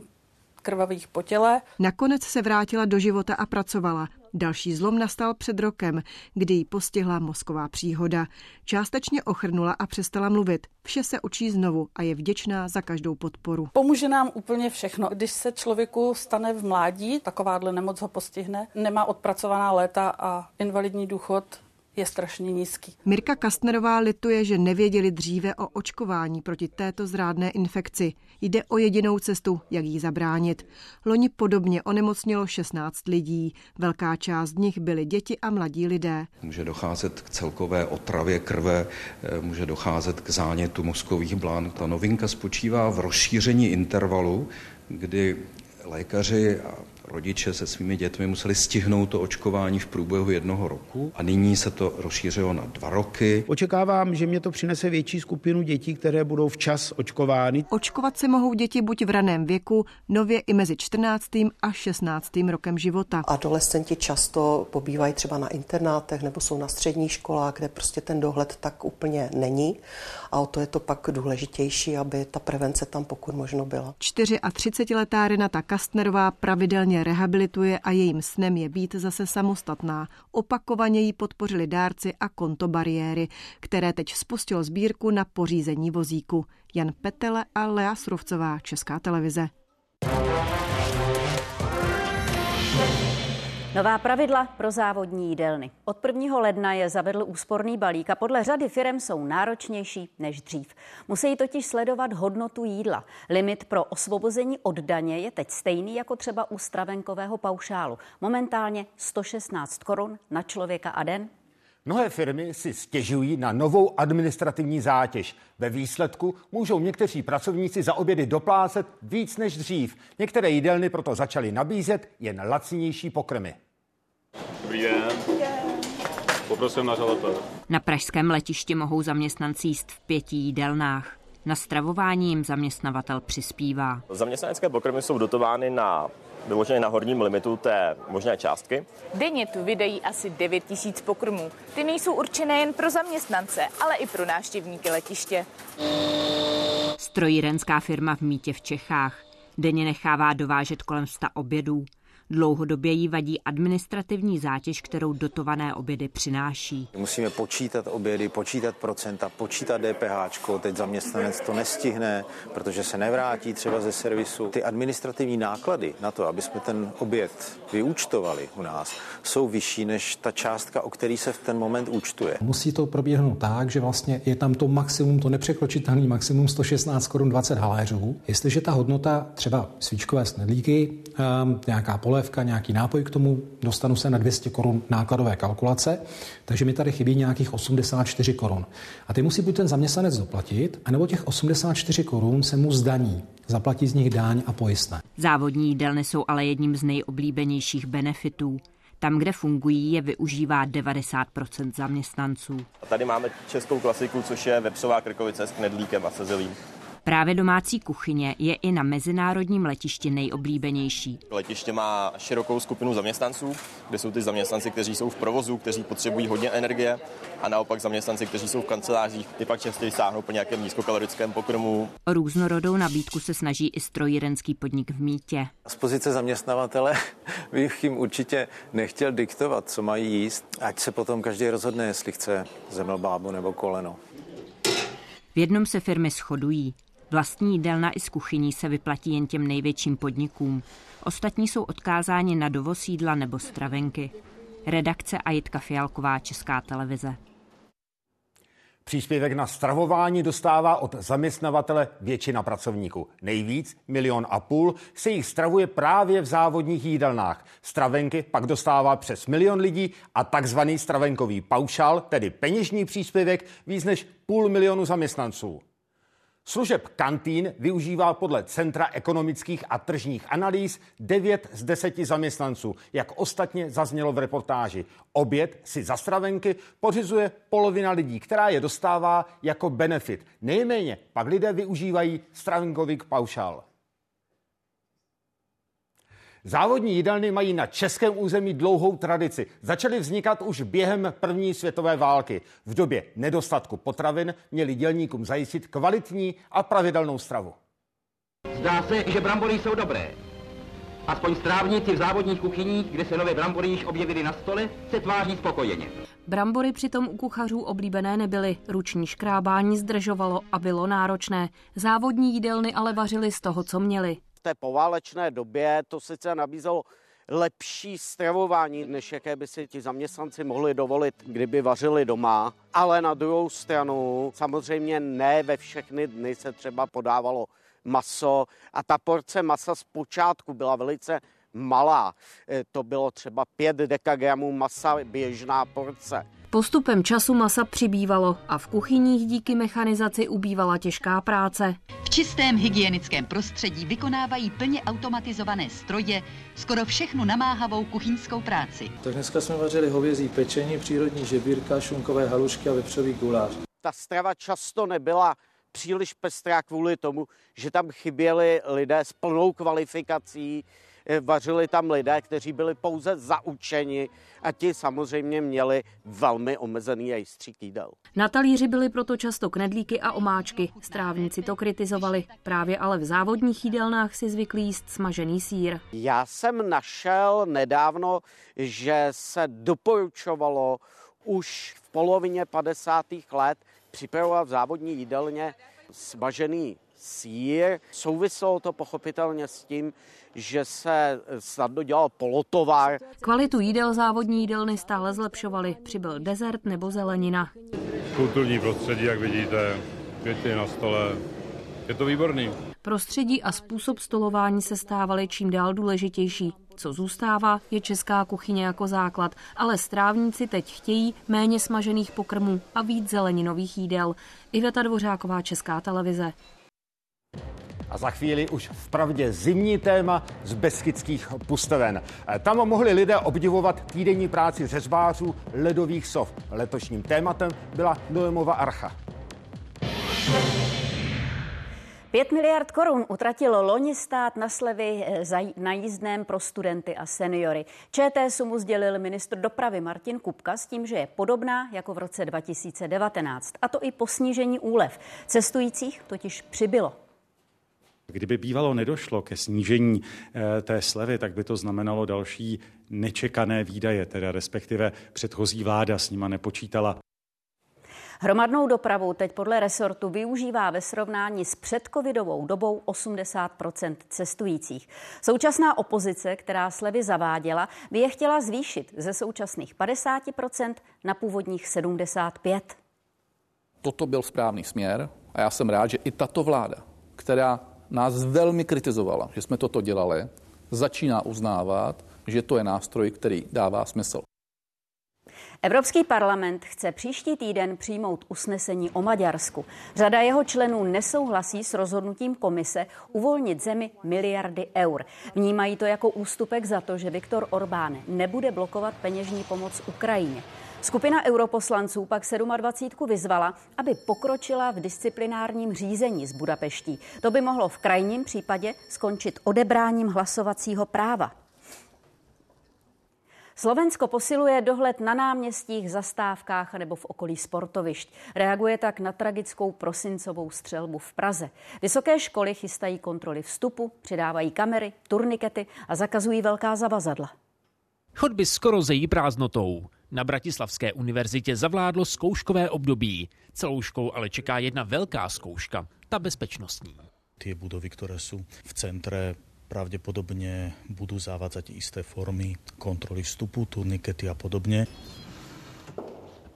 krvavých po těle. Nakonec se vrátila do života a pracovala. Další zlom nastal před rokem, kdy ji postihla mozková příhoda. Částečně ochrnula a přestala mluvit. Vše se učí znovu a je vděčná za každou podporu. Pomůže nám úplně všechno. Když se člověku stane v mládí, takováhle nemoc ho postihne, nemá odpracovaná léta a invalidní důchod je strašně nízký. Mirka Kastnerová lituje, že nevěděli dříve o očkování proti této zrádné infekci. Jde o jedinou cestu, jak jí zabránit. Loni podobně onemocnilo 16 lidí. Velká část z nich byly děti a mladí lidé. Může docházet k celkové otravě krve, eh, může docházet k zánětu mozkových blán. Ta novinka spočívá v rozšíření intervalu, kdy lékaři a rodiče se svými dětmi museli stihnout to očkování v průběhu jednoho roku a nyní se to rozšířilo na dva roky. Očekávám, že mě to přinese větší skupinu dětí, které budou včas očkovány. Očkovat se mohou děti buď v raném věku, nově i mezi 14. a 16. rokem života. Adolescenti často pobývají třeba na internátech nebo jsou na středních školách, kde prostě ten dohled tak úplně není. A o to je to pak důležitější, aby ta prevence tam pokud možno byla. 34-letá Renata Kastnerová pravidelně rehabilituje a jejím snem je být zase samostatná. Opakovaně jí podpořili dárci a konto bariéry, které teď spustil sbírku na pořízení vozíku. Jan Petele a Lea Srovcová, Česká televize. Nová pravidla pro závodní jídelny. Od 1. ledna je zavedl úsporný balík a podle řady firm jsou náročnější než dřív. Musí totiž sledovat hodnotu jídla. Limit pro osvobození od daně je teď stejný jako třeba u stravenkového paušálu. Momentálně 116 korun na člověka a den. Mnohé firmy si stěžují na novou administrativní zátěž. Ve výsledku můžou někteří pracovníci za obědy doplácet víc než dřív. Některé jídelny proto začaly nabízet jen lacinější pokrmy. Dobrý den. Poprosím na žalatel. Na pražském letišti mohou zaměstnanci jíst v pěti jídelnách. Na stravování jim zaměstnavatel přispívá. Zaměstnanecké pokrmy jsou dotovány na vyloženě na horním limitu té možné částky. Denně tu vydají asi 9 tisíc pokrmů. Ty nejsou určené jen pro zaměstnance, ale i pro návštěvníky letiště. Strojírenská firma v Mítě v Čechách denně nechává dovážet kolem 100 obědů. Dlouhodobě jí vadí administrativní zátěž, kterou dotované obědy přináší. Musíme počítat obědy, počítat procenta, počítat DPH. Teď zaměstnanec to nestihne, protože se nevrátí třeba ze servisu. Ty administrativní náklady na to, aby jsme ten oběd vyúčtovali u nás, jsou vyšší než ta částka, o který se v ten moment účtuje. Musí to proběhnout tak, že vlastně je tam to maximum, to nepřekročitelný maximum 116 korun 20 haléřů. Jestliže ta hodnota třeba svíčkové snedlíky, ehm, nějaká pole polévka, nějaký nápoj k tomu, dostanu se na 200 korun nákladové kalkulace, takže mi tady chybí nějakých 84 korun. A ty musí buď ten zaměstnanec doplatit, anebo těch 84 korun se mu zdaní. Zaplatí z nich dáň a pojistné. Závodní jídelny jsou ale jedním z nejoblíbenějších benefitů. Tam, kde fungují, je využívá 90% zaměstnanců. A tady máme českou klasiku, což je vepsová krkovice s knedlíkem a se zelím. Právě domácí kuchyně je i na mezinárodním letišti nejoblíbenější. Letiště má širokou skupinu zaměstnanců, kde jsou ty zaměstnanci, kteří jsou v provozu, kteří potřebují hodně energie a naopak zaměstnanci, kteří jsou v kancelářích, ty pak častěji sáhnou po nějakém nízkokalorickém pokrmu. O různorodou nabídku se snaží i strojírenský podnik v Mítě. Z pozice zaměstnavatele bych jim určitě nechtěl diktovat, co mají jíst, ať se potom každý rozhodne, jestli chce zemlbábu nebo koleno. V jednom se firmy shodují. Vlastní jídelna i z kuchyní se vyplatí jen těm největším podnikům. Ostatní jsou odkázáni na dovoz jídla nebo stravenky. Redakce a Jitka Fialková, Česká televize. Příspěvek na stravování dostává od zaměstnavatele většina pracovníků. Nejvíc, milion a půl, se jich stravuje právě v závodních jídelnách. Stravenky pak dostává přes milion lidí a takzvaný stravenkový paušál, tedy peněžní příspěvek, víc než půl milionu zaměstnanců. Služeb kantín využívá podle Centra ekonomických a tržních analýz 9 z 10 zaměstnanců, jak ostatně zaznělo v reportáži. Oběd si za stravenky pořizuje polovina lidí, která je dostává jako benefit. Nejméně pak lidé využívají stravenkový paušál. Závodní jídelny mají na českém území dlouhou tradici. Začaly vznikat už během první světové války. V době nedostatku potravin měli dělníkům zajistit kvalitní a pravidelnou stravu. Zdá se, že brambory jsou dobré. Aspoň strávníci v závodních kuchyních, kde se nové brambory již objevily na stole, se tváří spokojeně. Brambory přitom u kuchařů oblíbené nebyly. Ruční škrábání zdržovalo a bylo náročné. Závodní jídelny ale vařili z toho, co měli té poválečné době to sice nabízelo lepší stravování, než jaké by si ti zaměstnanci mohli dovolit, kdyby vařili doma. Ale na druhou stranu samozřejmě ne ve všechny dny se třeba podávalo maso a ta porce masa zpočátku byla velice malá. E, to bylo třeba 5 dekagramů masa běžná porce. Postupem času masa přibývalo a v kuchyních díky mechanizaci ubývala těžká práce. V čistém hygienickém prostředí vykonávají plně automatizované stroje skoro všechnu namáhavou kuchyňskou práci. Tak dneska jsme vařili hovězí pečení, přírodní žebírka, šunkové halušky a vepřový guláš. Ta strava často nebyla příliš pestrá kvůli tomu, že tam chyběli lidé s plnou kvalifikací, Eh, vařili tam lidé, kteří byli pouze zaučeni a ti samozřejmě měli velmi omezený jejstřík jídel. Na talíři byly proto často knedlíky a omáčky. Strávníci to kritizovali. Právě ale v závodních jídelnách si zvykli jíst smažený sír. Já jsem našel nedávno, že se doporučovalo už v polovině 50. let připravovat v závodní jídelně smažený sír. Souviselo to pochopitelně s tím, že se snadno dělal polotovar. Kvalitu jídel závodní jídelny stále zlepšovaly. Přibyl dezert nebo zelenina. Kulturní prostředí, jak vidíte, květy na stole. Je to výborný. Prostředí a způsob stolování se stávaly čím dál důležitější. Co zůstává, je česká kuchyně jako základ, ale strávníci teď chtějí méně smažených pokrmů a víc zeleninových jídel. Iveta Dvořáková, Česká televize. A za chvíli už v pravdě zimní téma z Beskidských pustoven. Tam mohli lidé obdivovat týdenní práci řezbářů ledových sov. Letošním tématem byla Noemova archa. 5 miliard korun utratilo loni stát na slevy eh, na jízdném pro studenty a seniory. ČT sumu sdělil ministr dopravy Martin Kupka s tím, že je podobná jako v roce 2019. A to i po snížení úlev. Cestujících totiž přibylo. Kdyby bývalo nedošlo ke snížení eh, té slevy, tak by to znamenalo další nečekané výdaje, teda respektive předchozí vláda s nima nepočítala. Hromadnou dopravu teď podle resortu využívá ve srovnání s předcovidovou dobou 80% cestujících. Současná opozice, která slevy zaváděla, by je chtěla zvýšit ze současných 50% na původních 75 Toto byl správný směr a já jsem rád, že i tato vláda, která nás velmi kritizovala, že jsme toto dělali, začíná uznávat, že to je nástroj, který dává smysl. Evropský parlament chce příští týden přijmout usnesení o Maďarsku. Řada jeho členů nesouhlasí s rozhodnutím komise uvolnit zemi miliardy eur. Vnímají to jako ústupek za to, že Viktor Orbán nebude blokovat peněžní pomoc Ukrajině. Skupina europoslanců pak 27. vyzvala, aby pokročila v disciplinárním řízení z Budapeští. To by mohlo v krajním případě skončit odebráním hlasovacího práva. Slovensko posiluje dohled na náměstích, zastávkách nebo v okolí sportovišť. Reaguje tak na tragickou prosincovou střelbu v Praze. Vysoké školy chystají kontroly vstupu, přidávají kamery, turnikety a zakazují velká zavazadla. Chodby skoro zejí prázdnotou. Na Bratislavské univerzitě zavládlo zkouškové období. Celou školu ale čeká jedna velká zkouška, ta bezpečnostní. Ty budovy, které jsou v centre, pravděpodobně budou zavádzať isté formy kontroly vstupu, turnikety a podobně.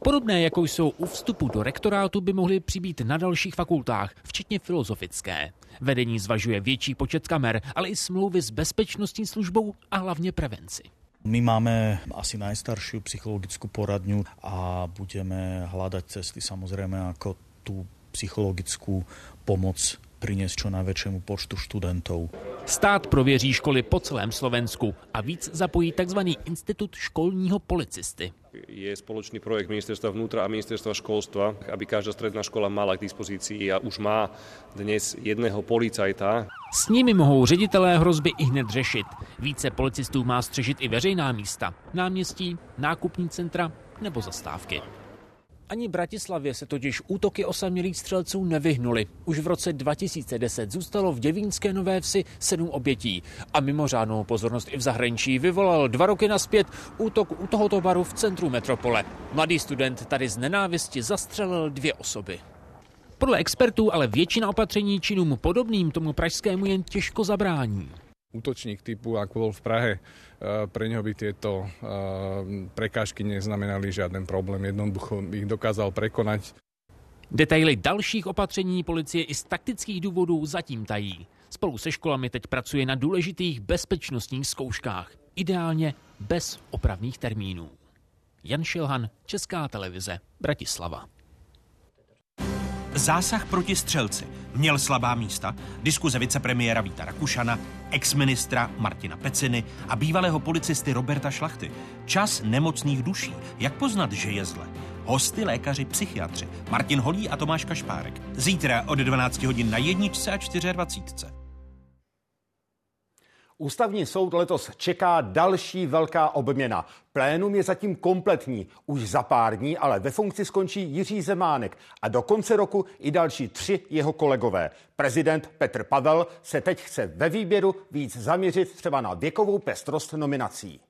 Podobné, jako jsou u vstupu do rektorátu, by mohly přibýt na dalších fakultách, včetně filozofické. Vedení zvažuje větší počet kamer, ale i smlouvy s bezpečnostní službou a hlavně prevenci. My máme asi najstaršiu psychologickú poradňu a budeme hľadať cesty samozrejme ako tú psychologickú pomoc priniesť čo najväčšiemu počtu študentov. Stát prověří školy po celém Slovensku a víc zapojí tzv. institut školního policisty. Je spoločný projekt ministerstva vnútra a ministerstva školstva, aby každá stredná škola mala k dispozícii a už má dnes jedného policajta. S nimi mohou ředitelé hrozby i hned řešit. Více policistů má střežit i veřejná místa, náměstí, nákupní centra nebo zastávky. Ani Bratislavě se totiž útoky osamělých střelců nevyhnuly. Už v roce 2010 zůstalo v Děvínské Nové Vsi sedm obětí a mimořádnou pozornost i v zahraničí vyvolal dva roky naspět útok u tohoto baru v centru metropole. Mladý student tady z nenávisti zastřelil dvě osoby. Podle expertů ale většina opatření činům podobným tomu pražskému jen těžko zabrání. Útočník typu, ako bol v Prahe, pre neho by tieto eh, prekážky neznamenali žádný problém. Jednoducho ich dokázal prekonať. Detaily dalších opatření policie i z taktických důvodů zatím tají. Spolu se školami teď pracuje na důležitých bezpečnostních zkouškách. Ideálně bez opravných termínů. Jan Šilhan, Česká televize, Bratislava. Zásah proti střelci měl slabá místa. Diskuze vicepremiéra Víta Rakušana, exministra Martina Peciny a bývalého policisty Roberta Šlachty. Čas nemocných duší. Jak poznat, že je zle? Hosty lékaři, psychiatři Martin Holí a Tomáš Kašpárek. Zítra od 12 hodin na jedničce a 24. Ústavní soud letos čeká další velká obměna. Plénum je zatím kompletní. Už za pár dní ale ve funkci skončí Jiří Zemánek a do konce roku i další tři jeho kolegové. Prezident Petr Pavel se teď chce ve výběru víc zaměřit třeba na věkovou pestrost nominací.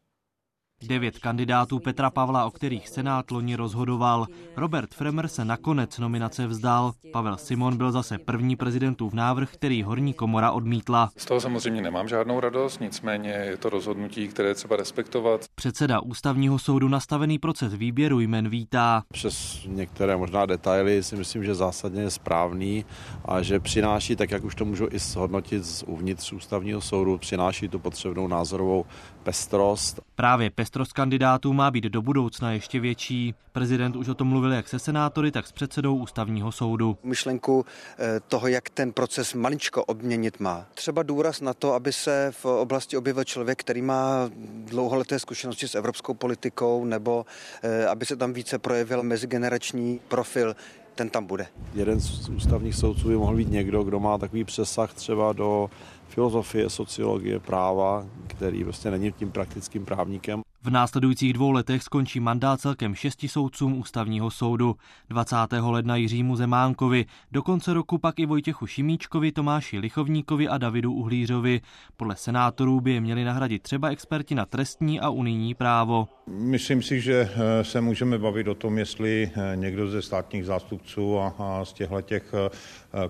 Devět kandidátů Petra Pavla, o kterých Senát loni rozhodoval. Robert Fremer se nakonec nominace vzdal. Pavel Simon byl zase první prezidentův návrh, který horní komora odmítla. Z toho samozřejmě nemám žádnou radost, nicméně je to rozhodnutí, které třeba respektovat. Předseda ústavního soudu nastavený proces výběru jmen vítá. Přes některé možná detaily si myslím, že zásadně je správný a že přináší, tak jak už to můžu i shodnotit z uvnitř ústavního soudu, přináší tu potřebnou názorovou pestrost. Právě pestrost kandidátů má být do budoucna ještě větší. Prezident už o tom mluvil jak se senátory, tak s předsedou ústavního soudu. Myšlenku eh, toho, jak ten proces maličko obměnit má. Třeba důraz na to, aby se v oblasti objevil člověk, který má dlouholeté zkušenosti s evropskou politikou, nebo eh, aby se tam více projevil mezigenerační profil ten tam bude. Jeden z ústavních soudců by mohl být někdo, kdo má takový přesah třeba do filozofie, sociologie, práva, který prostě není tím praktickým právníkem. V následujících dvou letech skončí mandát celkem šesti soudcům ústavního soudu. 20. ledna Jiřímu Zemánkovi, do konce roku pak i Vojtěchu Šimíčkovi, Tomáši Lichovníkovi a Davidu Uhlířovi. Podle senátorů by je měli nahradit třeba experti na trestní a unijní právo. Myslím si, že eh, se můžeme bavit o tom, jestli eh, někdo ze státních zástupců a z těchto těch eh,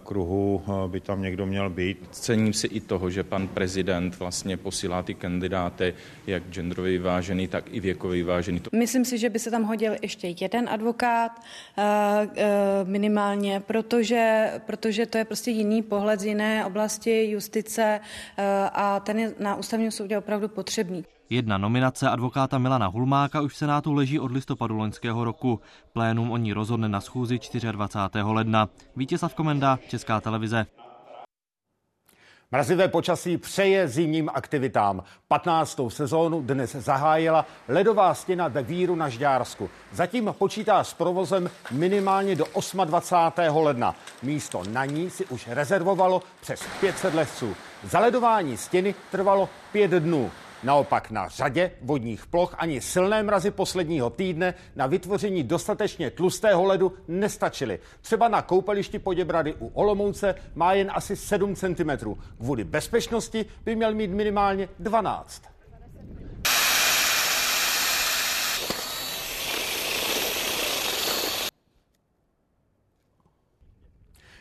kruhů by tam někdo měl být. Cením si i toho, že pan prezident vlastně posílá ty kandidáty jak genderově vyvážený, tak i věkově vyvážený. Myslím si, že by se tam hodil ještě jeden advokát minimálně, protože, protože to je prostě jiný pohled z jiné oblasti justice a ten je na ústavním soudě opravdu potřebný. Jedna nominace advokáta Milana Hulmáka už v Senátu leží od listopadu loňského roku. Plénum o ní rozhodne na schůzi 24. ledna. Vítězslav Komenda, Česká televize. Mrazivé počasí přeje zimním aktivitám. 15. sezónu dnes zahájila ledová stěna ve Víru na Žďársku. Zatím počítá s provozem minimálně do 28. ledna. Místo na ní si už rezervovalo přes 500 lesců. Zaledování stěny trvalo pět dnů. Naopak na řadě vodních ploch ani silné mrazy posledního týdne na vytvoření dostatečně tlustého ledu nestačily. Třeba na koupališti Poděbrady u Olomouce má jen asi 7 cm. Kvůli bezpečnosti by měl mít minimálně 12.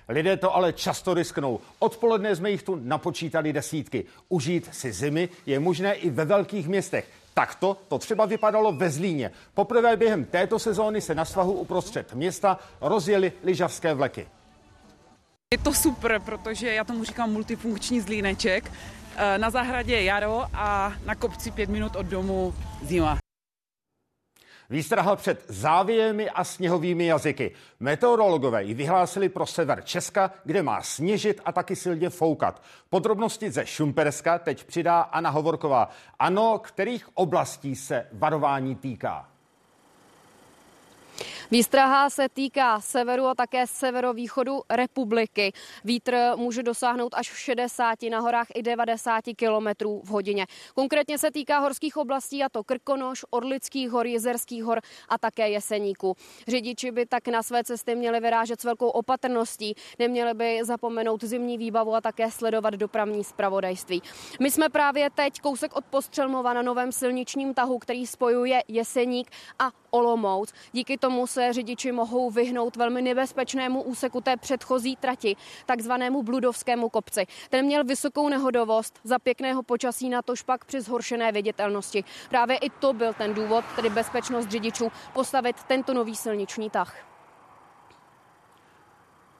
Lidé to ale často risknou. Odpoledne jsme jich tu napočítali desítky. Užít si zimy je možné i ve velkých městech. Takto to třeba vypadalo ve Zlíně. Poprvé během této sezóny se na svahu uprostřed města rozjeli lyžařské vleky. Je to super, protože já tomu říkám multifunkční zlíneček. Eh, na zahradě je jaro a na kopci pět minut od domu zima. Výstraha před závějemi a sněhovými jazyky. Meteorologové ji vyhlásili pro sever Česka, kde má sněžit a taky silně foukat. Podrobnosti ze Šumperska teď přidá Anna Hovorková. Ano, kterých oblastí se varování týká? Výstraha se týká severu a také severovýchodu republiky. Vítr může dosáhnout až v 60, na horách i 90 km v hodině. Konkrétně se týká horských oblastí a to Krkonoš, Orlických hor, Jezerských hor a také Jeseníku. Řidiči by tak na své cesty měli vyrážet s velkou opatrností, neměli by zapomenout zimní výbavu a také sledovat dopravní zpravodajství. My jsme právě teď kousek od Postřelmova na novém silničním tahu, který spojuje Jeseník a Olomouc. Díky tomu se řidiči mohou vyhnout velmi nebezpečnému úseku té předchozí trati, takzvanému Bludovskému kopci. Ten měl vysokou nehodovost za pěkného počasí na to špak při zhoršené viditelnosti. Právě i to byl ten důvod, tedy bezpečnost řidičů, postavit tento nový silniční tah.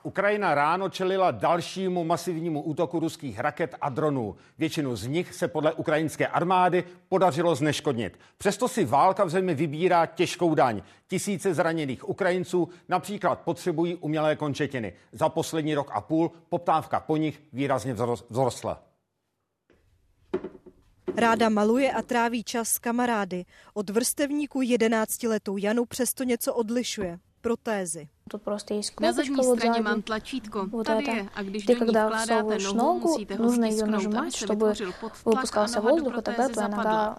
Ukrajina ráno čelila dalšímu masivnímu útoku ruských raket a dronů. Většinu z nich se podle ukrajinské armády podařilo zneškodnit. Přesto si válka v zemi vybírá těžkou daň. Tisíce zraněných Ukrajinců například potřebují umělé končetiny. Za poslední rok a půl poptávka po nich výrazně vzrostla. Ráda maluje a tráví čas s kamarády. Od vrstevníku 11 letou Janu přesto něco odlišuje. Protézy. Тут просто есть Na задней straně mám tlačítko. Вот Tady это. je. A když Ты do ní когда vkládáte всовываешь nohu, ногу, musíte ho нужно ее stisknout, aby нажимать, se чтобы vytvořil podtlak a выпускался noha do воздух, и тогда protézy твоя zapadla. нога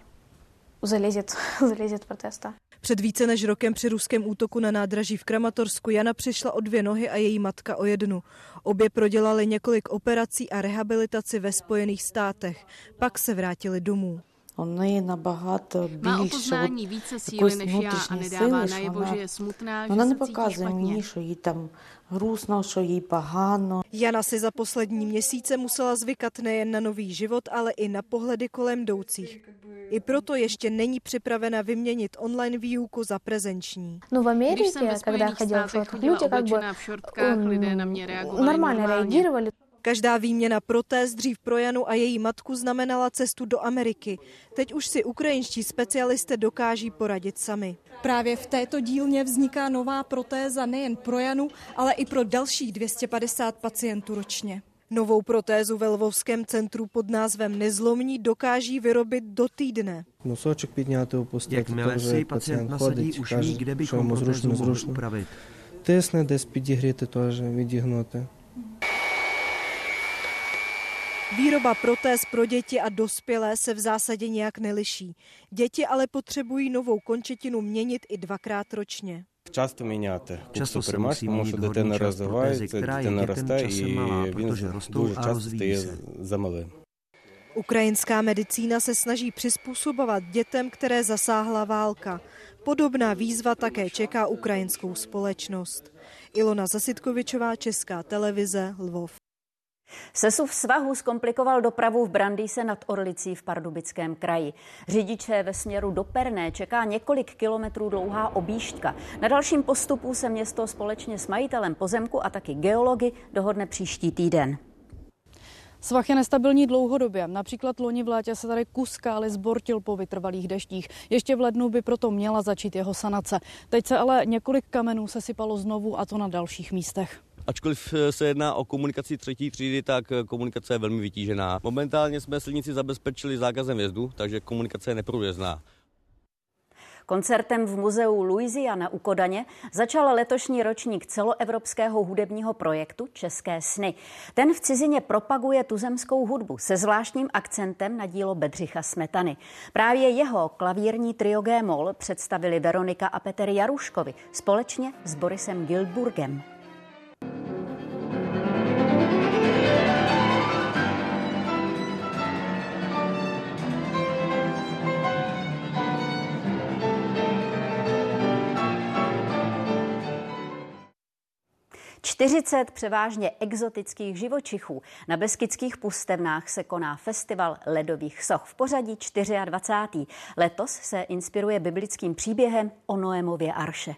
залезет, залезет в протез. да. Před více než rokem při ruském útoku na nádraží v Kramatorsku Jana přišla o dvě nohy a její matka o jednu. Obě prodělali několik operací a rehabilitaci ve Spojených státech. Pak se vrátili domů. Má o poznání více síly než já a nedává najevo, že je smutná, že Вона не se cítí показує špatně. мені, що їй там грустно, що їй погано. Jana si za poslední měsíce musela zvykat nejen na nový život, ale i na pohledy kolem jdoucích. I proto ještě není připravena vyměnit online výuku za prezenční. Ну, в Když jsem ve Америке, когда я Spojených ходила в státech шортах, chodila люди как бы oblečená v šortkách, lidé na mě reagovali нормально normálně. реагировали. Každá výměna protéz dřív pro Janu a její matku znamenala cestu do Ameriky. Teď už si ukrajinští specialisté dokáží poradit sami. Právě v této dílně vzniká nová protéza nejen pro Janu, ale i pro dalších 250 pacientů ročně. Novou protézu ve Lvovském centru pod názvem Nezlomní dokáží vyrobit do týdne. Носочок підняти, опустити. Jakmile то вже si pacient nasadí, ходить, už каже, ví, kde що bychom йому protézu зручно, mohli зручно. upravit. Тисне, десь підігріти теж, відігнути. Výroba protéz pro děti a dospělé se v zásadě nějak neliší. Děti ale potřebují novou končetinu měnit i dvakrát ročně. Často měňáte. Často se musí měnit horní část protézy, která je dětem časem malá, protože rostou a rozvíjí se. Ukrajinská medicína se snaží přizpůsobovat dětem, které zasáhla válka. Podobná výzva také čeká ukrajinskou společnost. Ilona Zasitkovičová, Česká televize, Lvov. Sesuv svahu zkomplikoval dopravu v Brandýse nad Orlicí v Pardubickém kraji. Řidiče ve směru do Perné čeká několik kilometrů dlouhá objížďka. Na dalším postupu se město společně s majitelem pozemku a taky geology dohodne příští týden. Svah je nestabilní dlouhodobě. Například loni v létě se tady kus skály zbortil po vytrvalých deštích. Ještě v lednu by proto měla začít jeho sanace. Teď se ale několik kamenů sesypalo znovu a to na dalších místech. Ačkoliv eh, se jedná o komunikaci třetí třídy, tak eh, komunikace je velmi vytížená. Momentálně jsme silnici zabezpečili zákazem jezdu, takže komunikace je neprůjezdná. Koncertem v muzeu Louisiana u Kodaně začal letošní ročník celoevropského hudebního projektu České sny. Ten v cizině propaguje tuzemskou hudbu se zvláštním akcentem na dílo Bedřicha Smetany. Právě jeho klavírní trio G-moll představili Veronika a Petr Jaruškovi společně s Borisem Gildburgem. 40 převážně exotických živočichů. Na Beskidských pustevnách se koná festival ledových soch v pořadí 24. Letos se inspiruje biblickým příběhem o Noémově arše.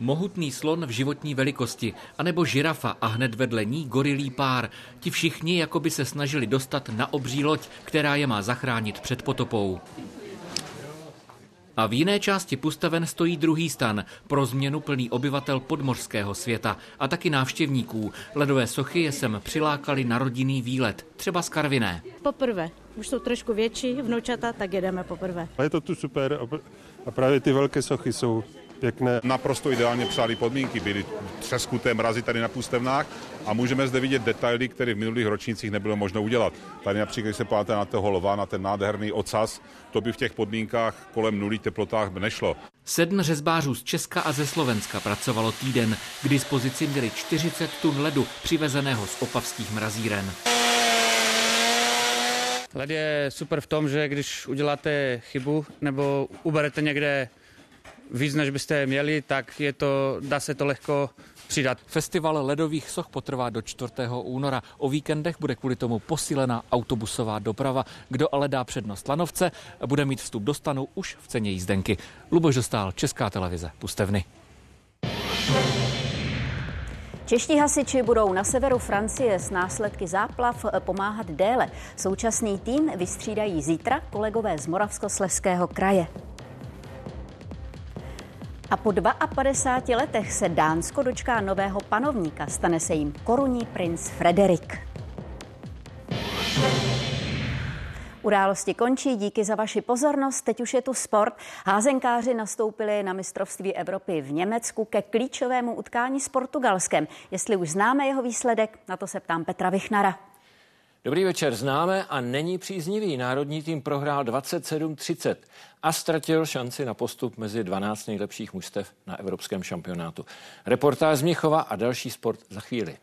Mohutný slon v životní velikosti, anebo žirafa a hned vedle ní gorilý pár. Ti všichni jako by se snažili dostat na obří loď, která je má zachránit před potopou. A v jiné části pustaven stojí druhý stan, pro změnu plný obyvatel podmořského světa a taky návštěvníků. Ledové sochy je sem přilákali na rodinný výlet, třeba z Karviné. Poprvé. Už jsou trošku větší, vnoučata, tak jedeme poprvé. Je to tu super a právě ty velké sochy jsou pěkné. Naprosto ideálně přáli podmínky, byly třeskuté mrazy tady na půstevnách a můžeme zde vidět detaily, které v minulých ročnících nebylo možno udělat. Tady například, když se podíváte na toho lva, na ten nádherný ocas, to by v těch podmínkách kolem nulí teplotách nešlo. Sedm řezbářů z Česka a ze Slovenska pracovalo týden. K dispozici měli 40 tun ledu přivezeného z opavských mrazíren. Led je super v tom, že když uděláte chybu nebo uberete někde víc, než byste měli, tak je to, dá se to lehko přidat. Festival ledových soch potrvá do 4. února. O víkendech bude kvůli tomu posílená autobusová doprava. Kdo ale dá přednost lanovce, bude mít vstup do stanu už v ceně jízdenky. Luboš Dostál, Česká televize, Pustevny. Čeští hasiči budou na severu Francie s následky záplav pomáhat déle. Současný tým vystřídají zítra kolegové z Moravskosleského kraje. A po 52 letech se Dánsko dočká nového panovníka. Stane se jim korunní princ Frederik. Události končí, díky za vaši pozornost. Teď už je tu sport. Házenkáři nastoupili na mistrovství Evropy v Německu ke klíčovému utkání s Portugalskem. Jestli už známe jeho výsledek, na to se ptám Petra Vichnara. Dobrý večer, známe a není příznivý. Národní tým prohrál 27-30 a ztratil šanci na postup mezi 12 nejlepších mužstev na evropském šampionátu. Reportáž z Měchova a další sport za chvíli.